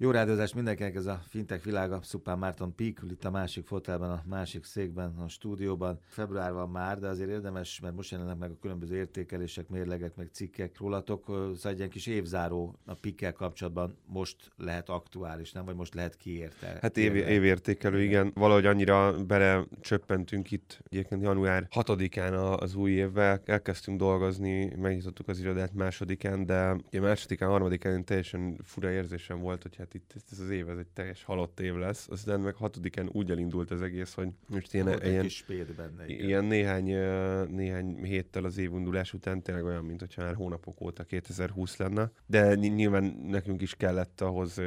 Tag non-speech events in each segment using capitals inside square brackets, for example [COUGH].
Jó rádiózás mindenkinek, ez a fintech világa. Szupán Márton Pík, itt a másik fotelben, a másik székben, a stúdióban. Február van már, de azért érdemes, mert most jelennek meg a különböző értékelések, mérlegek, meg cikkek rólatok. Szóval egy ilyen kis évzáró a pikkel kapcsolatban most lehet aktuális, nem? Vagy most lehet kiérte? Hát év, évértékelő, igen. Valahogy annyira bele csöppentünk itt. Egyébként január 6-án az új évvel elkezdtünk dolgozni, megnyitottuk az irodát másodikán, de ugye másodikán, harmadikán teljesen fura érzésem volt, hogy hát itt ez az év, ez egy teljes halott év lesz. Aztán meg hatodikán úgy elindult az egész, hogy most ilyen, Volt egy ilyen, kis benne. igen. ilyen néhány, néhány héttel az évundulás után tényleg olyan, mint hogyha már hónapok óta 2020 lenne. De ny- nyilván nekünk is kellett ahhoz,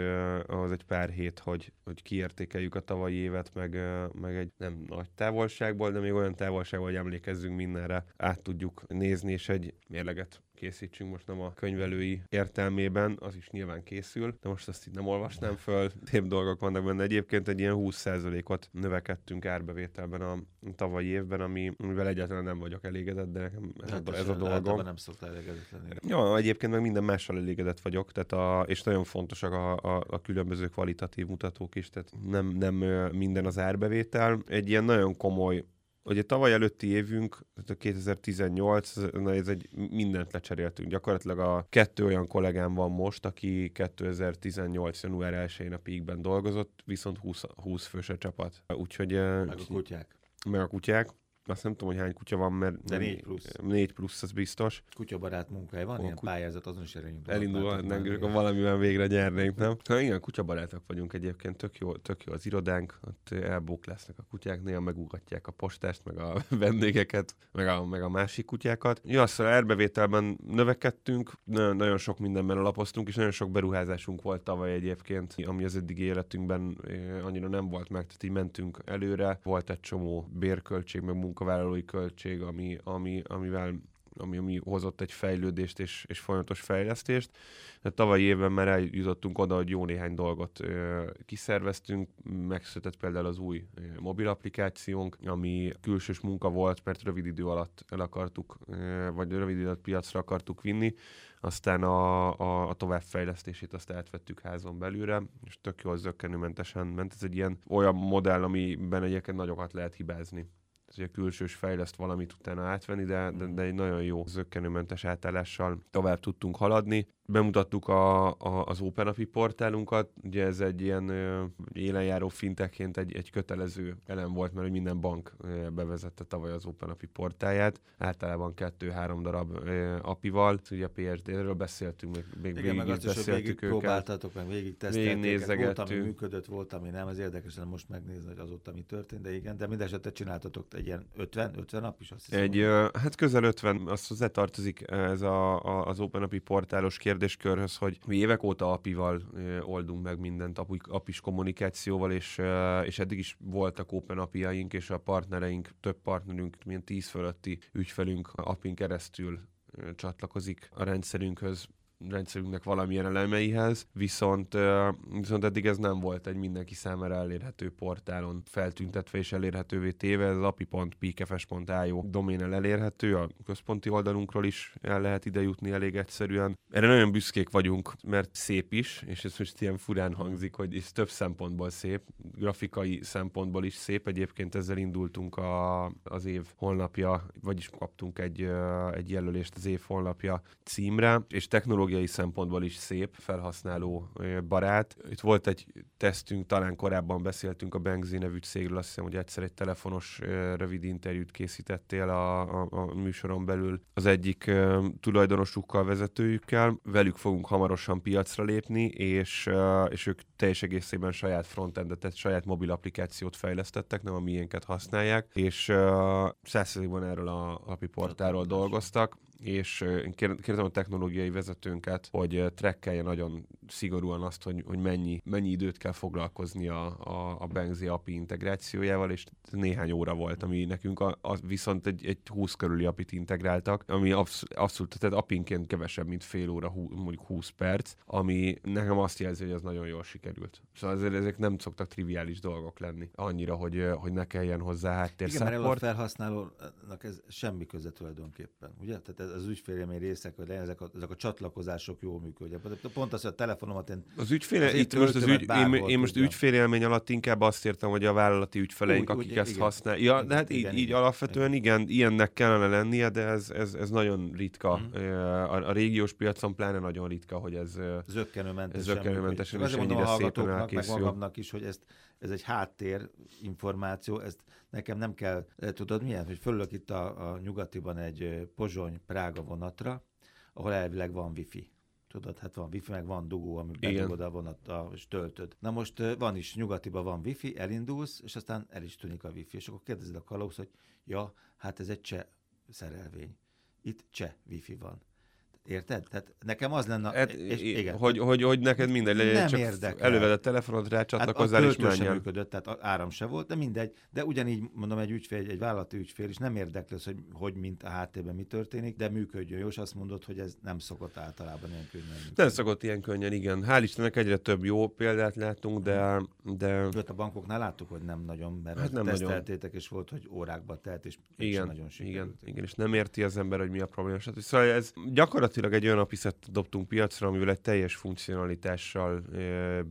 ahhoz egy pár hét, hogy, hogy kiértékeljük a tavalyi évet, meg, meg egy nem nagy távolságból, de még olyan távolságból, hogy emlékezzünk mindenre, át tudjuk nézni, és egy mérleget készítsünk most nem a könyvelői értelmében, az is nyilván készül, de most azt itt nem olvasnám föl, szép dolgok vannak benne. Egyébként egy ilyen 20%-ot növekedtünk árbevételben a tavalyi évben, ami, amivel egyáltalán nem vagyok elégedett, de nekem ez, Hát a, ez a dolgom. nem szokta elégedett lenni. Ja, egyébként meg minden mással elégedett vagyok, tehát a, és nagyon fontosak a, a, a különböző kvalitatív mutatók is, tehát nem, nem minden az árbevétel. Egy ilyen nagyon komoly Ugye tavaly előtti évünk, a 2018, ez- na ez egy mindent lecseréltünk. Gyakorlatilag a kettő olyan kollégám van most, aki 2018. január 1-én a Peakben dolgozott, viszont 20, 20 fős a csapat. Úgyhogy Meg a kutyák. meg a kutyák. Azt nem tudom, hogy hány kutya van, mert De négy plusz. Négy plusz, az biztos. Kutyabarát munkahely van, A ilyen kut- pályázat, azon is erőjünk. Elindulhatnánk, és akkor valamivel végre nyernénk, nem? Ha igen, kutyabarátok vagyunk egyébként, tök jó, tök jó az irodánk, ott elbók lesznek a kutyák, néha megugatják a postást, meg a [LAUGHS] vendégeket, meg a, meg a másik kutyákat. Ja, szóval árbevételben növekedtünk, nagyon, nagyon sok mindenben alapoztunk, és nagyon sok beruházásunk volt tavaly egyébként, ami az eddigi életünkben eh, annyira nem volt meg, tehát így mentünk előre, volt egy csomó bérköltség, meg munkavállalói költség, ami, ami, amivel ami, ami hozott egy fejlődést és, és folyamatos fejlesztést. De tavalyi évben már eljutottunk oda, hogy jó néhány dolgot ö, kiszerveztünk, megszületett például az új ö, mobil applikációnk, ami külsős munka volt, mert rövid idő alatt el akartuk, ö, vagy rövid idő alatt piacra akartuk vinni, aztán a, a, a továbbfejlesztését azt átvettük házon belülre, és tök jó, zöggenőmentesen ment. Ez egy ilyen olyan modell, amiben egyébként nagyokat lehet hibázni ugye külsős fejleszt valamit utána átvenni, de, de, de egy nagyon jó zöggenőmentes átállással tovább tudtunk haladni. Bemutattuk a, a, az OpenAPI portálunkat, ugye ez egy ilyen ö, élenjáró fintekként egy, egy kötelező elem volt, mert minden bank ö, bevezette tavaly az OpenAPI portáját, általában kettő-három darab ö, API-val, ugye a PSD-ről beszéltünk, még, még Igen, meg végig azt is hogy végig őket. próbáltatok, meg végig teszteltétek. Volt, ami működött, volt, ami nem. Ez érdekes lenne most megnézni, hogy azóta mi történt, de igen. De mindesetre csináltatok egy ilyen 50, 50 nap is, azt hiszem. Egy, ö, hát közel 50, azt hozzá tartozik ez a, a, az OpenAPI portálos kérdéskörhöz, hogy mi évek óta API-val oldunk meg mindent, API, API-s kommunikációval, és, és eddig is voltak OpenAPI-jaink, és a partnereink, több partnerünk, milyen 10 fölötti ügyfelünk API-n keresztül csatlakozik a rendszerünkhöz, rendszerünknek valamilyen elemeihez, viszont, viszont eddig ez nem volt egy mindenki számára elérhető portálon feltüntetve és elérhetővé téve, ez az api.pkfs.io doménen elérhető, a központi oldalunkról is el lehet ide jutni elég egyszerűen. Erre nagyon büszkék vagyunk, mert szép is, és ez most ilyen furán hangzik, hogy ez több szempontból szép, grafikai szempontból is szép, egyébként ezzel indultunk a, az év honlapja, vagyis kaptunk egy, egy jelölést az év honlapja címre, és technológiai szempontból is szép, felhasználó barát. Itt volt egy tesztünk, talán korábban beszéltünk a Bengzi nevű cégről, azt hiszem, hogy egyszer egy telefonos rövid interjút készítettél a, a, a műsoron belül az egyik tulajdonosukkal, vezetőjükkel. Velük fogunk hamarosan piacra lépni, és, és ők teljes egészében saját frontendet, tehát saját mobil applikációt fejlesztettek, nem a miénket használják, és százszerzékban erről a API portáról dolgoztak, és én kér- kérdezem a technológiai vezetőnket, hogy ö, trackelje nagyon szigorúan azt, hogy, hogy mennyi, mennyi időt kell foglalkozni a, a, a Bengzi API integrációjával, és néhány óra volt, ami nekünk a, a, viszont egy, egy 20 körüli API-t integráltak, ami absz, abszolút, tehát apinként kevesebb, mint fél óra, hú, mondjuk 20 perc, ami nekem azt jelzi, hogy ez nagyon jól sikerült. Szóval azért ezek nem szoktak triviális dolgok lenni, annyira, hogy, hogy ne kelljen hozzá háttér Igen, mert a felhasználónak ez semmi köze tulajdonképpen, ugye? Tehát ez az ügyfélélmény részek, hogy ezek a, ezek a csatlakozások jól működjenek. Pont az, hogy a telefonomat én... Az ügyfél, itt most az ügy, én, én most ügyfélélmény alatt inkább azt értem, hogy a vállalati ügyfeleink, úgy, akik úgy, ezt igen. használják. Ja, de hát igen, így, így alapvetően igen, ilyennek kellene lennie, de ez, ez, ez nagyon ritka. Mm. A, a régiós piacon pláne nagyon ritka, hogy ez zöggenőmentesen, zöggenőmentesen és ennyire szépen elkészül. Meg magamnak is, hogy ezt, ez egy háttér információ, ezt nekem nem kell, tudod milyen, hogy fölök itt a, a nyugatiban egy Pozsony-Prága vonatra, ahol elvileg van wifi. Tudod, hát van wifi, meg van dugó, ami bedugod a vonattal, és töltöd. Na most van is, nyugatiban van wifi, elindulsz, és aztán el is tűnik a wifi. És akkor kérdezed a kalóz, hogy ja, hát ez egy cseh szerelvény. Itt cseh wifi van. Érted? Tehát nekem az lenne... Hát, és, igen. Hogy, hogy, hogy neked mindegy legyen, nem csak érdekel. előved a telefonod, rá csatlakozzál hát és menjen. működött, tehát áram se volt, de mindegy. De ugyanígy mondom egy ügyfél, egy, vállalati ügyfél is nem érdekli hogy, hogy mint a háttérben mi történik, de működjön jó, és azt mondod, hogy ez nem szokott általában ilyen könnyen működni. Nem szokott ilyen könnyen, igen. Hál' Istennek egyre több jó példát látunk, de... de... Öt a bankoknál láttuk, hogy nem nagyon, mert hát nem teszteltétek, nagyon. és volt, hogy órákba telt, és igen, nagyon Igen, igen, és nem érti az ember, hogy mi a probléma. Szóval ez gyakorlatilag egy olyan apiszet dobtunk piacra, amivel egy teljes funkcionalitással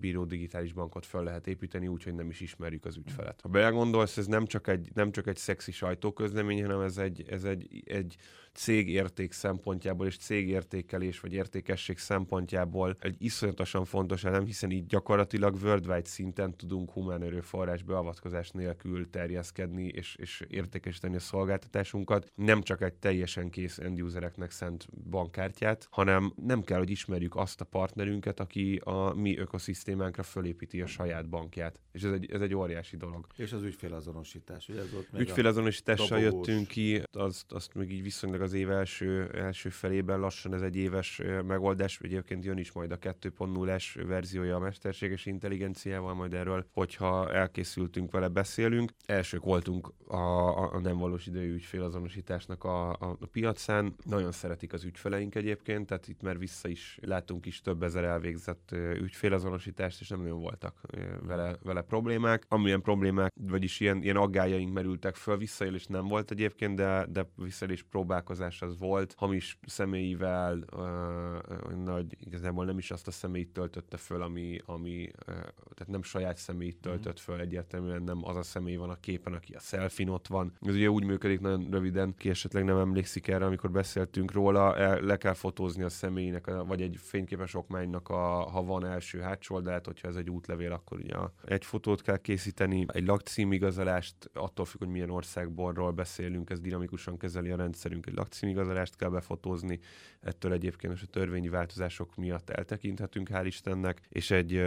bíró digitális bankot fel lehet építeni, úgyhogy nem is ismerjük az ügyfelet. Ha belegondolsz, ez nem csak egy, nem csak egy szexi sajtóközlemény, hanem ez egy, ez egy, egy cégérték szempontjából és cégértékelés vagy értékesség szempontjából egy iszonyatosan fontos elem, hiszen így gyakorlatilag worldwide szinten tudunk humán erőforrás beavatkozás nélkül terjeszkedni és, és értékesíteni a szolgáltatásunkat. Nem csak egy teljesen kész end usereknek szent bankkártyát, hanem nem kell, hogy ismerjük azt a partnerünket, aki a mi ökoszisztémánkra fölépíti a saját bankját. És ez egy, ez egy óriási dolog. És az ügyfélazonosítás, ugye ez volt Ügyfélazonosítással jöttünk ki, azt, azt még így viszonylag meg az év első, első felében lassan ez egy éves megoldás. Egyébként jön is majd a 2.0-es verziója a mesterséges intelligenciával, majd erről, hogyha elkészültünk vele, beszélünk. Elsők voltunk a, a, a nem valós idejű ügyfélazonosításnak a, a, a piacán. Nagyon szeretik az ügyfeleink egyébként, tehát itt már vissza is látunk is több ezer elvégzett ügyfélazonosítást, és nem nagyon voltak vele, vele problémák. Amilyen problémák, vagyis ilyen, ilyen aggájaink merültek föl, visszaélés nem volt egyébként, de, de visszaélés próbák próbálkozás az volt, hamis személyivel, uh, nagy, igazából nem is azt a személyt töltötte föl, ami, ami uh, tehát nem saját személyt mhm. töltött föl, egyértelműen nem az a személy van a képen, aki a selfie ott van. Ez ugye úgy működik nagyon röviden, ki esetleg nem emlékszik erre, amikor beszéltünk róla, el, le kell fotózni a személynek, vagy egy fényképes okmánynak, a, ha van első hátsó oldalát, hogyha ez egy útlevél, akkor ugye egy fotót kell készíteni, egy lakcímigazolást, attól függ, hogy milyen országborról beszélünk, ez dinamikusan kezeli a rendszerünk, egy lakcímigazolást kell befotózni, ettől egyébként most a törvényi változások miatt eltekinthetünk, hál' Istennek, és egy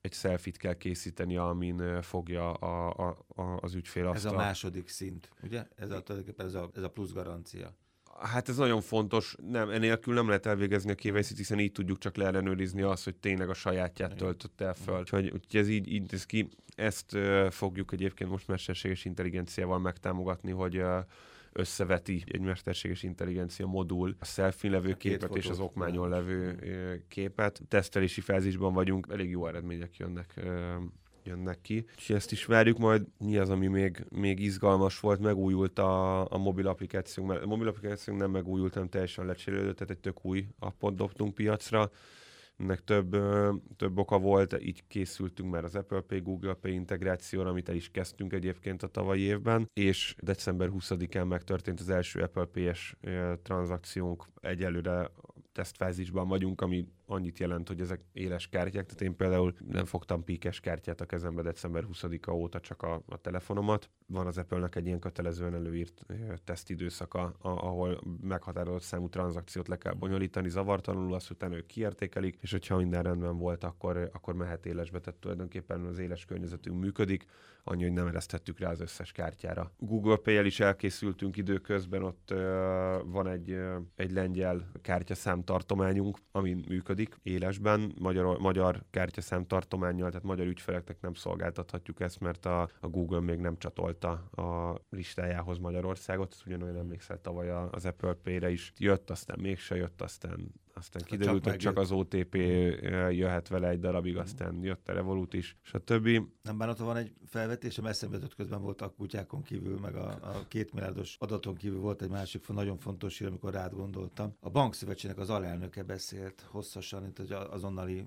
egy selfit kell készíteni, amin fogja a, a, a, az ügyfél azt Ez a második szint, ugye? Ez a, ez a, ez a plusz garancia. Hát ez nagyon fontos, nem, enélkül nem lehet elvégezni a KYC-t, hiszen így tudjuk csak leellenőrizni azt, hogy tényleg a sajátját töltött el föl. Úgyhogy, úgyhogy ez így, így ez ki. Ezt uh, fogjuk egyébként most mesterséges intelligenciával megtámogatni, hogy uh, összeveti egy mesterséges intelligencia modul a selfie levő képet és az okmányon levő képet. Tesztelési fázisban vagyunk, elég jó eredmények jönnek jönnek ki. És ezt is várjuk majd. Mi az, ami még, még izgalmas volt, megújult a, a mobil applikációnk, mert a mobil applikációnk nem megújult, hanem teljesen lecserélődött, tehát egy tök új appot dobtunk piacra ennek több, több oka volt, így készültünk már az Apple Pay, Google Pay integrációra, amit el is kezdtünk egyébként a tavalyi évben, és december 20-án megtörtént az első Apple Pay-es tranzakciónk. Egyelőre tesztfázisban vagyunk, ami annyit jelent, hogy ezek éles kártyák, tehát én például nem fogtam píkes kártyát a kezembe december 20-a óta, csak a, a telefonomat. Van az Apple-nek egy ilyen kötelezően előírt tesztidőszaka, ahol meghatározott számú tranzakciót le kell bonyolítani zavartalanul, azt utána ők kiértékelik, és hogyha minden rendben volt, akkor, akkor mehet élesbe, tehát tulajdonképpen az éles környezetünk működik, annyi, hogy nem eresztettük rá az összes kártyára. Google Pay-el is elkészültünk időközben, ott uh, van egy, uh, egy lengyel kártyaszám tartományunk, ami működik, működik élesben, magyar, magyar kártyaszám tartományjal, tehát magyar ügyfeleknek nem szolgáltathatjuk ezt, mert a, a Google még nem csatolta a listájához Magyarországot, ezt ugyanolyan emlékszel tavaly az Apple Pay-re is. Jött, aztán mégse jött, aztán aztán kiderült, csak hogy csak az OTP jöhet vele egy darabig, aztán jött a Revolut is, stb. Nem bánat, van egy felvetésem, eszembe jutott közben volt a kutyákon kívül, meg a, a két milliárdos adaton kívül volt egy másik nagyon fontos hír, amikor rád gondoltam. A bankszövetségnek az alelnöke beszélt hosszasan, itt az azonnali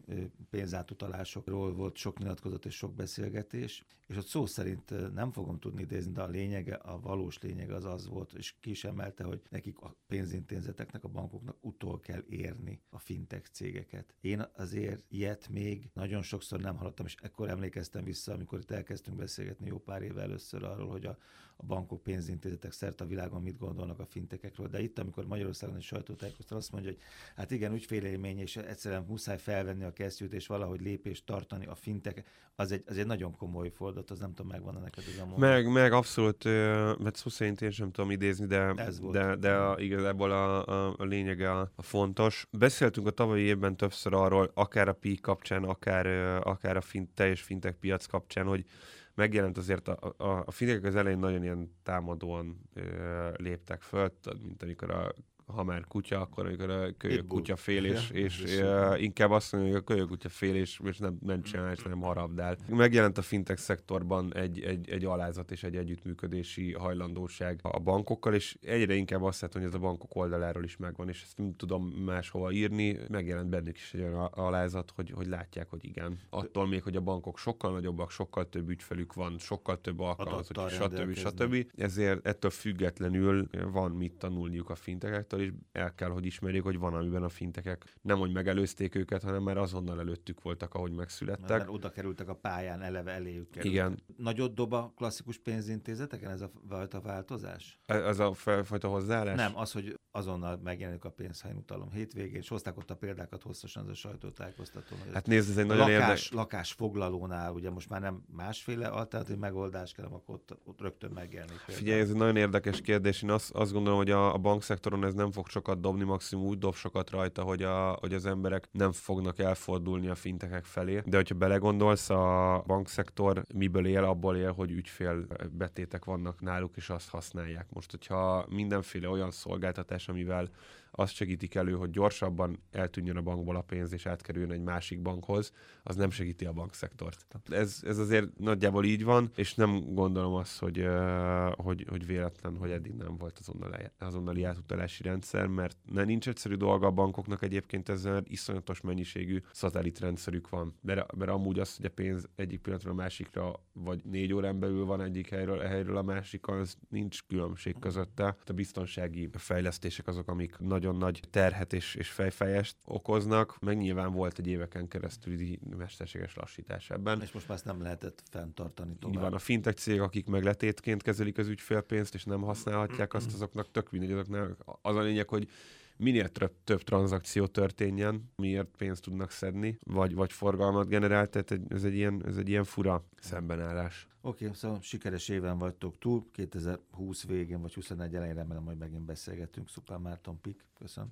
pénzátutalásokról volt sok nyilatkozat és sok beszélgetés, és ott szó szerint nem fogom tudni idézni, de a lényege, a valós lényege az az volt, és ki is emelte, hogy nekik a pénzintézeteknek, a bankoknak utol kell érni a fintech cégeket. Én azért ilyet még nagyon sokszor nem hallottam, és ekkor emlékeztem vissza, amikor itt elkezdtünk beszélgetni jó pár éve először arról, hogy a, a bankok, pénzintézetek szerte a világon mit gondolnak a fintekekről. De itt, amikor Magyarországon egy sajtótájékoztató azt mondja, hogy hát igen, ügyfélélmény, és egyszerűen muszáj felvenni a kesztyűt, és valahogy lépést tartani a fintek, az egy, az egy nagyon komoly fordat, az nem tudom, megvan neked ez a mondat. Meg, meg abszolút, mert szó szerint én sem tudom idézni, de, de, de a, igazából a, a, a lényege a, a fontos. Beszéltünk a tavalyi évben többször arról, akár a PI kapcsán, akár, akár a fint, teljes fintek piac kapcsán, hogy megjelent azért a, a, a finnekek az elején nagyon ilyen támadóan ö, léptek föl, mint amikor a ha már kutya, akkor amikor a kölyök kutya fél, és, ja, és, és uh, inkább azt mondja, hogy a kölyök kutya fél, és, és nem, nem csinál, nem harabdál. Megjelent a fintech szektorban egy, egy, egy alázat és egy együttműködési hajlandóság a bankokkal, és egyre inkább azt látom, hogy ez a bankok oldaláról is megvan, és ezt nem tudom máshova írni. Megjelent bennük is egy olyan alázat, hogy, hogy látják, hogy igen. Attól még, hogy a bankok sokkal nagyobbak, sokkal több ügyfelük van, sokkal több alkalmazott, stb. stb. Ezért ettől függetlenül van mit tanulniuk a fintekektől, és el kell, hogy ismerjék, hogy van, amiben a fintekek nem, hogy megelőzték őket, hanem már azonnal előttük voltak, ahogy megszülettek. Mert, mert oda kerültek a pályán, eleve eléjük kerültek. Igen. Nagyot dob a klasszikus pénzintézeteken ez a fajta változás? Ez a fajta hozzáállás? Nem, az, hogy azonnal megjelenik a pénz, ha én utalom hétvégén, és hozták ott a példákat hosszasan az a sajtótájékoztatón. Hát nézd, ez egy nagyon lakás, érdekes. Lakásfoglalónál, ugye most már nem másféle alternatív megoldás kell, akkor ott, ott rögtön megjelenik. Figyelj, ez egy nagyon érdekes kérdés. Én azt, azt gondolom, hogy a, a bankszektoron ez nem fog sokat dobni, maximum úgy dob sokat rajta, hogy, a, hogy az emberek nem fognak elfordulni a fintekek felé. De hogyha belegondolsz, a bankszektor miből él, abból él, hogy ügyfél betétek vannak náluk, és azt használják. Most, hogyha mindenféle olyan szolgáltatás, amivel azt segítik elő, hogy gyorsabban eltűnjön a bankból a pénz és átkerüljön egy másik bankhoz, az nem segíti a bankszektort. Ez, ez azért nagyjából így van, és nem gondolom azt, hogy, hogy, hogy véletlen, hogy eddig nem volt azonnali, azonnali átutalási rendszer, mert ne, nincs egyszerű dolga a bankoknak egyébként ezzel iszonyatos mennyiségű rendszerük van. Mert, mert amúgy az, hogy a pénz egyik pillanatra a másikra, vagy négy órán belül van egyik helyről, helyről a másikon, az nincs különbség közötte. A biztonsági fejlesztések azok, amik nagy nagyon nagy terhet és, és fejfejest okoznak, meg nyilván volt egy éveken keresztül mesterséges lassítás ebben. És most már ezt nem lehetett fenntartani tovább. van, a fintech cég, akik megletétként kezelik az ügyfélpénzt, és nem használhatják azt, azoknak tök mindegy, azoknak az a lényeg, hogy minél több, több tranzakció történjen, miért pénzt tudnak szedni, vagy, vagy forgalmat generál, tehát ez egy ilyen, ez egy ilyen fura szembenállás. Oké, okay, szóval sikeres éven vagytok túl, 2020 végén vagy 21 elején remélem, hogy megint beszélgetünk. Szupán Márton Pik, köszönöm.